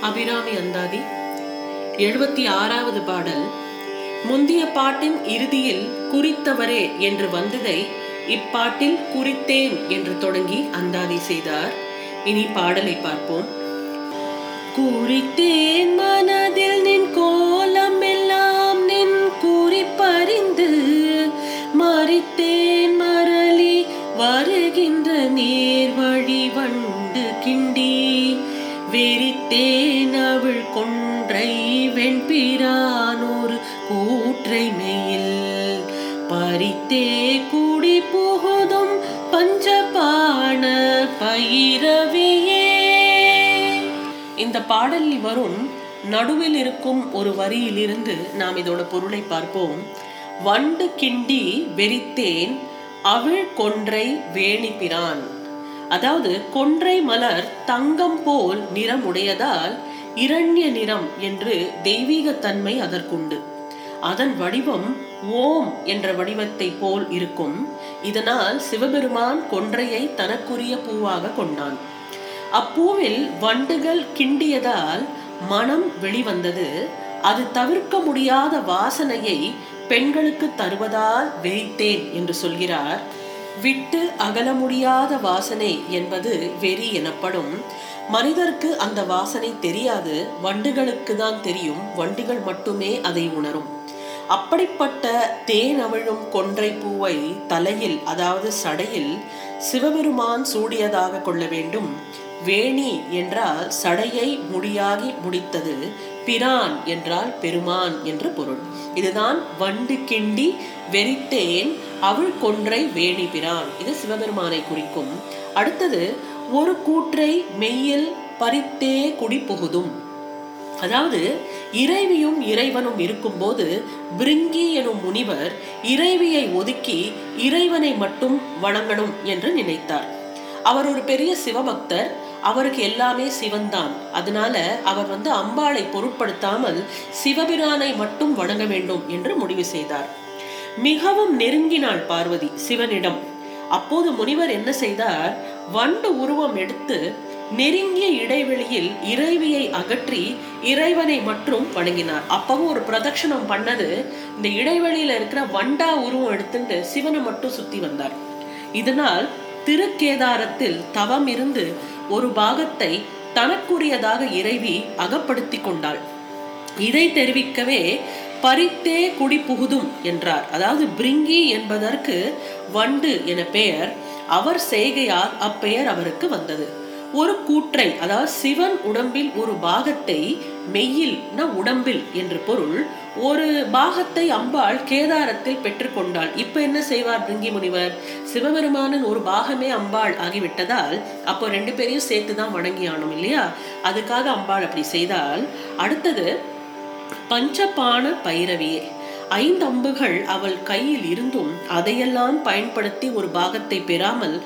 அபிராமி அந்தாதி. எழுபத்தி ஆறாவது பாடல். முந்திய பாட்டின் இறுதியில் குறித்தவரே என்று வந்ததை இப்பாட்டில் குறித்தேன் என்று தொடங்கி அந்தாதி செய்தார். இனி பாடலை பார்ப்போம். குறித்தேன் வெறித்தேன் அவள் கொன்றை வெண்பிரானோர் கூற்றை மெயில் பறித்தே கூடி புகுதும் பஞ்சபான பயிரவியே. இந்த பாடலில் வரும் நடுவில் இருக்கும் ஒரு வரியிலிருந்து நாம் இதோட பொருளை பார்ப்போம். வண்டு கிண்டி வெறித்தேன் அவள் கொன்றை வேணிப்பிரான் அதாவது கொன்றை மலர் தங்கம் போல் நிறமுடையதால் இரண்ய நிறம் என்று தெய்வீக தன்மை அதற்குண்டு. அதன் வடிவம் ஓம் என்ற வடிவத்தை போல் இருக்கும். இதனால் சிவபெருமான் கொன்றையை தனக்குரிய பூவாக கொண்டான். அப்பூவில் வண்டுகள் கிண்டியதால் மனம் வெளிவந்தது. அது தவிர்க்க முடியாத வாசனையை பெண்களுக்கு தருவதால் வெறித்தேன் என்று சொல்கிறார் விட்டு அகல முடியாத வாசனை என்பது வெறி எனப்படும். மனிதருக்கு அந்த வாசனை தெரியாது வண்டுகளுக்கு தான் தெரியும் வண்டுகள் மட்டுமே அதை உணரும். அப்படிப்பட்ட தேன் அவிழும் கொன்றை பூவை தலையில் அதாவது சடையில் சிவபெருமான் சூடியதாக கொள்ள வேண்டும். வேணி என்றால் சடையை முடியாகி முடித்தது பிரான் என்றால் பெருமான் என்று பொருள். இதுதான் வண்டு கிண்டி வெறித்தேன் அவள் கொன்றை வேணி பிரான். இது சிவபெருமானை குறிக்கும். அடுத்தது ஒரு கூற்றை மெய்யில் பறித்தே குடி புகுதும். அதாவது இறைவியும் இறைவனும் இருக்கும்போது பிரிங்கி எனும் முனிவர் இறைவியை ஒதுக்கி இறைவனை மட்டும் வணங்கணும் என்று நினைத்தார். அவர் ஒரு பெரிய சிவபக்தர் அவருக்கு எல்லாமே சிவன்தான். அதனால அவர் வந்து அம்பாளை பொருட்படுத்தாமல் சிவபிரானை மட்டும் வணங்க வேண்டும் என்று முடிவு செய்தார். மிகவும் நெருங்கினாள் பார்வதி சிவனிடம். அப்போது முனிவர் என்ன செய்தார்? வண்டு உருவம் எடுத்து நெருங்கிய இடைவெளியில் இறைவியை அகற்றி இறைவனை மட்டும் வணங்கினார். அப்பவும் ஒரு பிரதட்சணம் பண்ணது. இந்த இடைவெளியில இருக்கிற வண்டா உருவம் எடுத்துட்டு சிவனை மட்டும் சுத்தி வந்தார். இதனால் திருக்கேதாரத்தில் தவம் இருந்து ஒரு பாகத்தை தனக்குரியதாக இறைவி அகப்படுத்தி கொண்டாள். இதை தெரிவிக்கவே பறித்தே குடி புகுதும் என்றார். அதாவது பிரிங்கி என்பதற்கு வண்டு என பெயர். அவர் செய்கையால் அப்பெயர் அவருக்கு வந்தது. ஒரு கூற்றை அதாவது சிவன் உடம்பில் ஒரு பாகத்தை மெய்யில் உடம்பில் என்று பொருள் ஒரு பாகத்தை அம்பாள் கேதாரத்தில் பெற்றுக்கொண்டாள். இப்ப என்ன செய்வார் பிருங்கி முனிவர் சிவபெருமானன் ஒரு பாகமே அம்பாள் ஆகிவிட்டதால் அப்போ ரெண்டு பேரையும் சேர்த்து தான் வணங்கி ஆனோம் இல்லையா? அதுக்காக அம்பாள் அப்படி செய்தால் அடுத்தது பஞ்சபான பைரவியே ஐந்து அம்புகள் அவள் கையில் இருந்தும் அதையெல்லாம் பயன்படுத்தி ஒரு பாகத்தை பெறாமல்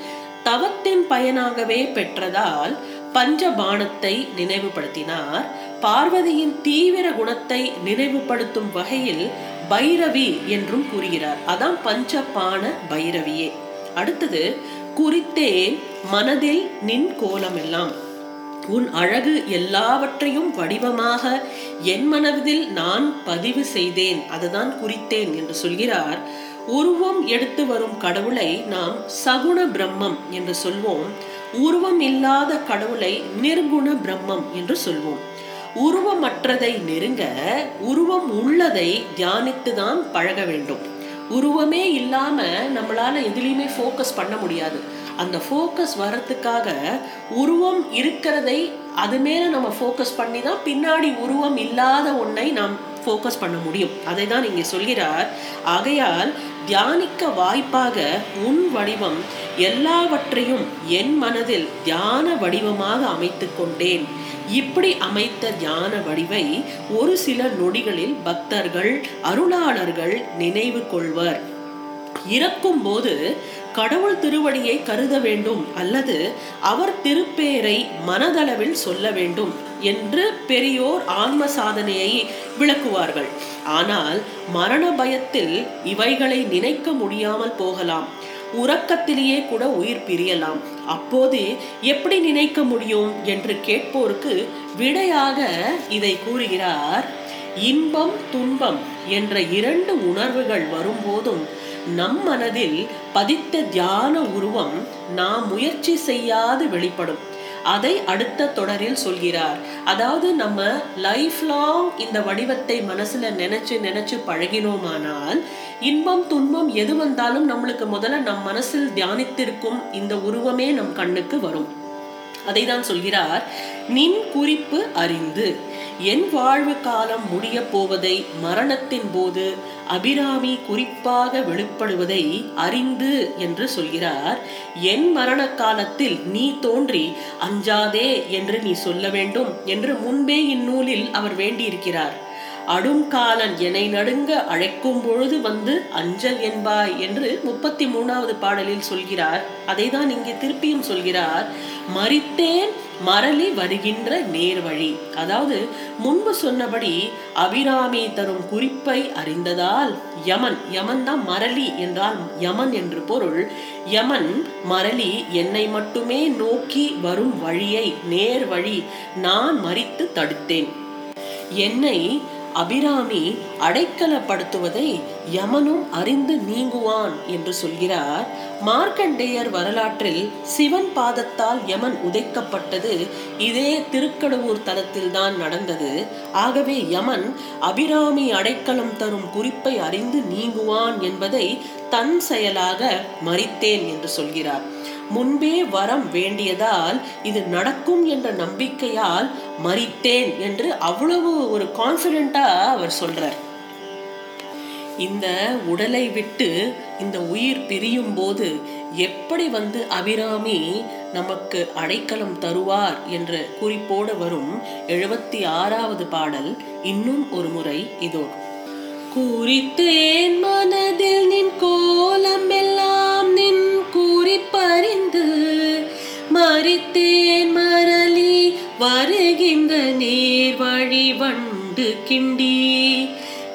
தவத்தின் பயனாகவே பெற்றதால் பஞ்சபானத்தை நினைவுபடுத்தினார். பார்வதியின் தீவிர குணத்தை நினைவுபடுத்தும் வகையில் பைரவி என்றும் கூறுகிறார். அதான் பஞ்சபான பைரவியே. அடுத்தது குறித்தே மனதில் நின் கோலம் எல்லாம் உன் அழகு எல்லாவற்றையும் வடிவமாக என் மனதில் நான் பதிவு செய்தேன். அதுதான் குறித்தேன் என்று சொல்கிறார். உருவம் எடுத்து வரும் கடவுளை நாம் சகுண பிரம்மம் என்று சொல்வோம். உருவம் இல்லாத கடவுளை நிர்குண பிரம்மம் என்று சொல்வோம். உருவமற்றதை நெருங்க உருவம் உள்ளதை தியானித்து தான் பழக வேண்டும். உருவமே இல்லாம நம்மளால எதுலையுமே ஃபோக்கஸ் பண்ண முடியாது. அந்த ஃபோக்கஸ் வர்றதுக்காக உருவம் இருக்கிறதை அது மேல நம்ம ஃபோக்கஸ் பண்ணி தான் பின்னாடி உருவம் இல்லாத ஒன்றை நாம் ஃபோக்கஸ் பண்ண முடியும். அதை தான் இங்கே சொல்கிறார். ஆகையால் தியானிக்க வாய்ப்பாக உன் வடிவம் எல்லாவற்றையும் என் மனதில் தியான வடிவமாக அமைத்து கொண்டேன். இப்படி அமைத்த ஞான வடிவை ஒரு சில நொடிகளில் பக்தர்கள் அருளாளர்கள் நினைவு கொள்வர். இறக்கும் போது கடவுள் திருவடியை கருத வேண்டும் அல்லது அவர் திருப்பேரை மனதளவில் சொல்ல வேண்டும் என்று பெரியோர் ஆன்ம சாதனையை விளக்குவார்கள். ஆனால் மரண பயத்தில் இவைகளை நினைக்க முடியாமல் போகலாம். உறக்கத்திலேயே கூட உயிர் பிரியலாம். அப்போது எப்படி நினைக்க முடியும் என்று கேட்போருக்கு விடையாக இதை கூறுகிறார் இன்பம் துன்பம் என்ற இரண்டு உணர்வுகள் வரும்போதும் நம் மனதில் பதித்த தியான உருவம் நாம் முயற்சி செய்யாது வெளிப்படும். அதை அடுத்த தொடரில் சொல்கிறார். அதாவது நம்ம லைஃப் லாங் இந்த வடிவத்தை மனசுல நினைச்சு நினைச்சு பழகினோமானால் இன்பம் துன்பம் எது வந்தாலும் நம்மளுக்கு முதல்ல நம் மனசில் தியானித்திருக்கும் இந்த உருவமே நம் கண்ணுக்கு வரும். அதை தான் சொல்கிறார் நின் குறிப்பு அறிந்து என் வாழ்வு காலம் முடிய போவதை மரணத்தின் போது அபிராமி குறிப்பாக வெளிப்படுவதை அறிந்து என்று சொல்கிறார். என் மரண காலத்தில் நீ தோன்றி அஞ்சாதே என்று நீ சொல்ல வேண்டும் என்று முன்பே இந்நூலில் அவர் வேண்டியிருக்கிறார். அடும் காலன் என்னை நடுங்க அழைக்கும் பொழுது வந்து அஞ்சல் என்பாய் என்று முப்பத்தி மூணாவது பாடலில் சொல்கிறார். அதை தான் இங்கே திருப்பியும் சொல்கிறார். மறித்தேன் மரளி வருகின்ற நேர்வழி. அதாவது முன்பு சொன்னபடி அபிராமி தரும் குறிப்பை அறிந்ததால் யமன் யமன் தான் மரளி என்றால் யமன் என்று பொருள். யமன் மரளி என்னை மட்டுமே நோக்கி வரும் வழியை நேர் வழி நான் மறித்து தடுத்தேன். என்னை அபிராமி அடைக்கலப்படுத்துவதை யமனும் அறிந்து நீங்குவான் என்று சொல்கிறார். மார்க்கண்டேயர் வரலாற்றில் சிவன் பாதத்தால் யமன் உதைக்கப்பட்டது இதே திருக்கடவுர் தலத்தில் தான் நடந்தது. ஆகவே யமன் அபிராமி அடைக்கலம் தரும் குறிப்பை அறிந்து நீங்குவான் என்பதை தன் செயலாக மறித்தேன் என்று சொல்கிறார். முன்பே வரம் வேண்டியதால் இது நடக்கும் என்ற நம்பிக்கையால் மறித்தேன் என்று அவ்வளவு ஒரு கான்பிடண்டா அவர் சொல்றார். இந்த உடலை விட்டு இந்த உயிர் பிரியும் போது எப்படி வந்து அபிராமி நமக்கு அடைக்கலம் தருவார் என்ற குறிப்போடு வரும் எழுபத்தி ஆறாவது பாடல் இன்னும் ஒரு முறை இதோ. குறித்தேன் மனதில் நின் கோலம் வருகின்ற நேர் வழி வண்டு கிண்டி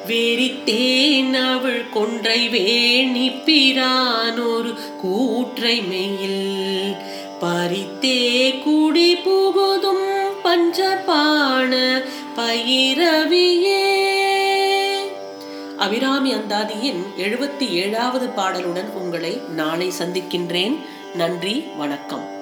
வெறித்தேன் அவள் கொன்றை வேணி பிரானொரு கூற்றை மெயில். பறித்தே குடி புகுதும் பஞ்சபாண பயிரவியே. அபிராமி அந்தாதியின் எழுபத்தி ஏழாவது பாடலுடன் உங்களை நாளை சந்திக்கின்றேன். நன்றி வணக்கம்.